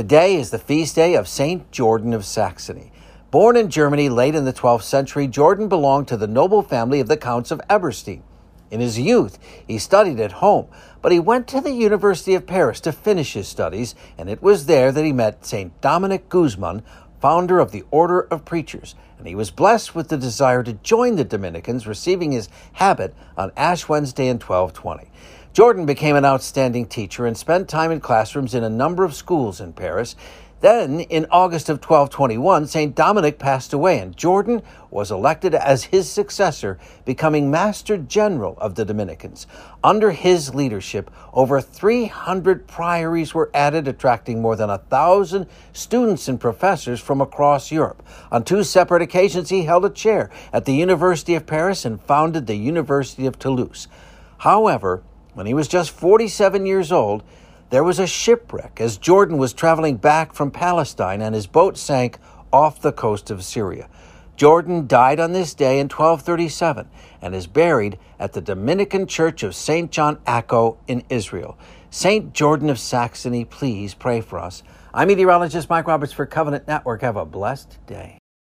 Today is the feast day of Saint Jordan of Saxony. Born in Germany late in the 12th century, Jordan belonged to the noble family of the Counts of Eberstein. In his youth, he studied at home, but he went to the University of Paris to finish his studies, and it was there that he met St. Dominic Guzman, founder of the Order of Preachers, and he was blessed with the desire to join the Dominicans, receiving his habit on Ash Wednesday in 1220. Jordan became an outstanding teacher and spent time in classrooms in a number of schools in Paris. Then, in August of 1221, St. Dominic passed away, and Jordan was elected as his successor, becoming Master General of the Dominicans. Under his leadership, over 300 priories were added, attracting more than a thousand students and professors from across Europe. On two separate occasions, he held a chair at the University of Paris and founded the University of Toulouse. However, when he was just 47 years old, there was a shipwreck as Jordan was traveling back from Palestine and his boat sank off the coast of Syria. Jordan died on this day in 1237 and is buried at the Dominican Church of St. John Acco in Israel. St. Jordan of Saxony, please pray for us. I'm meteorologist Mike Roberts for Covenant Network. Have a blessed day.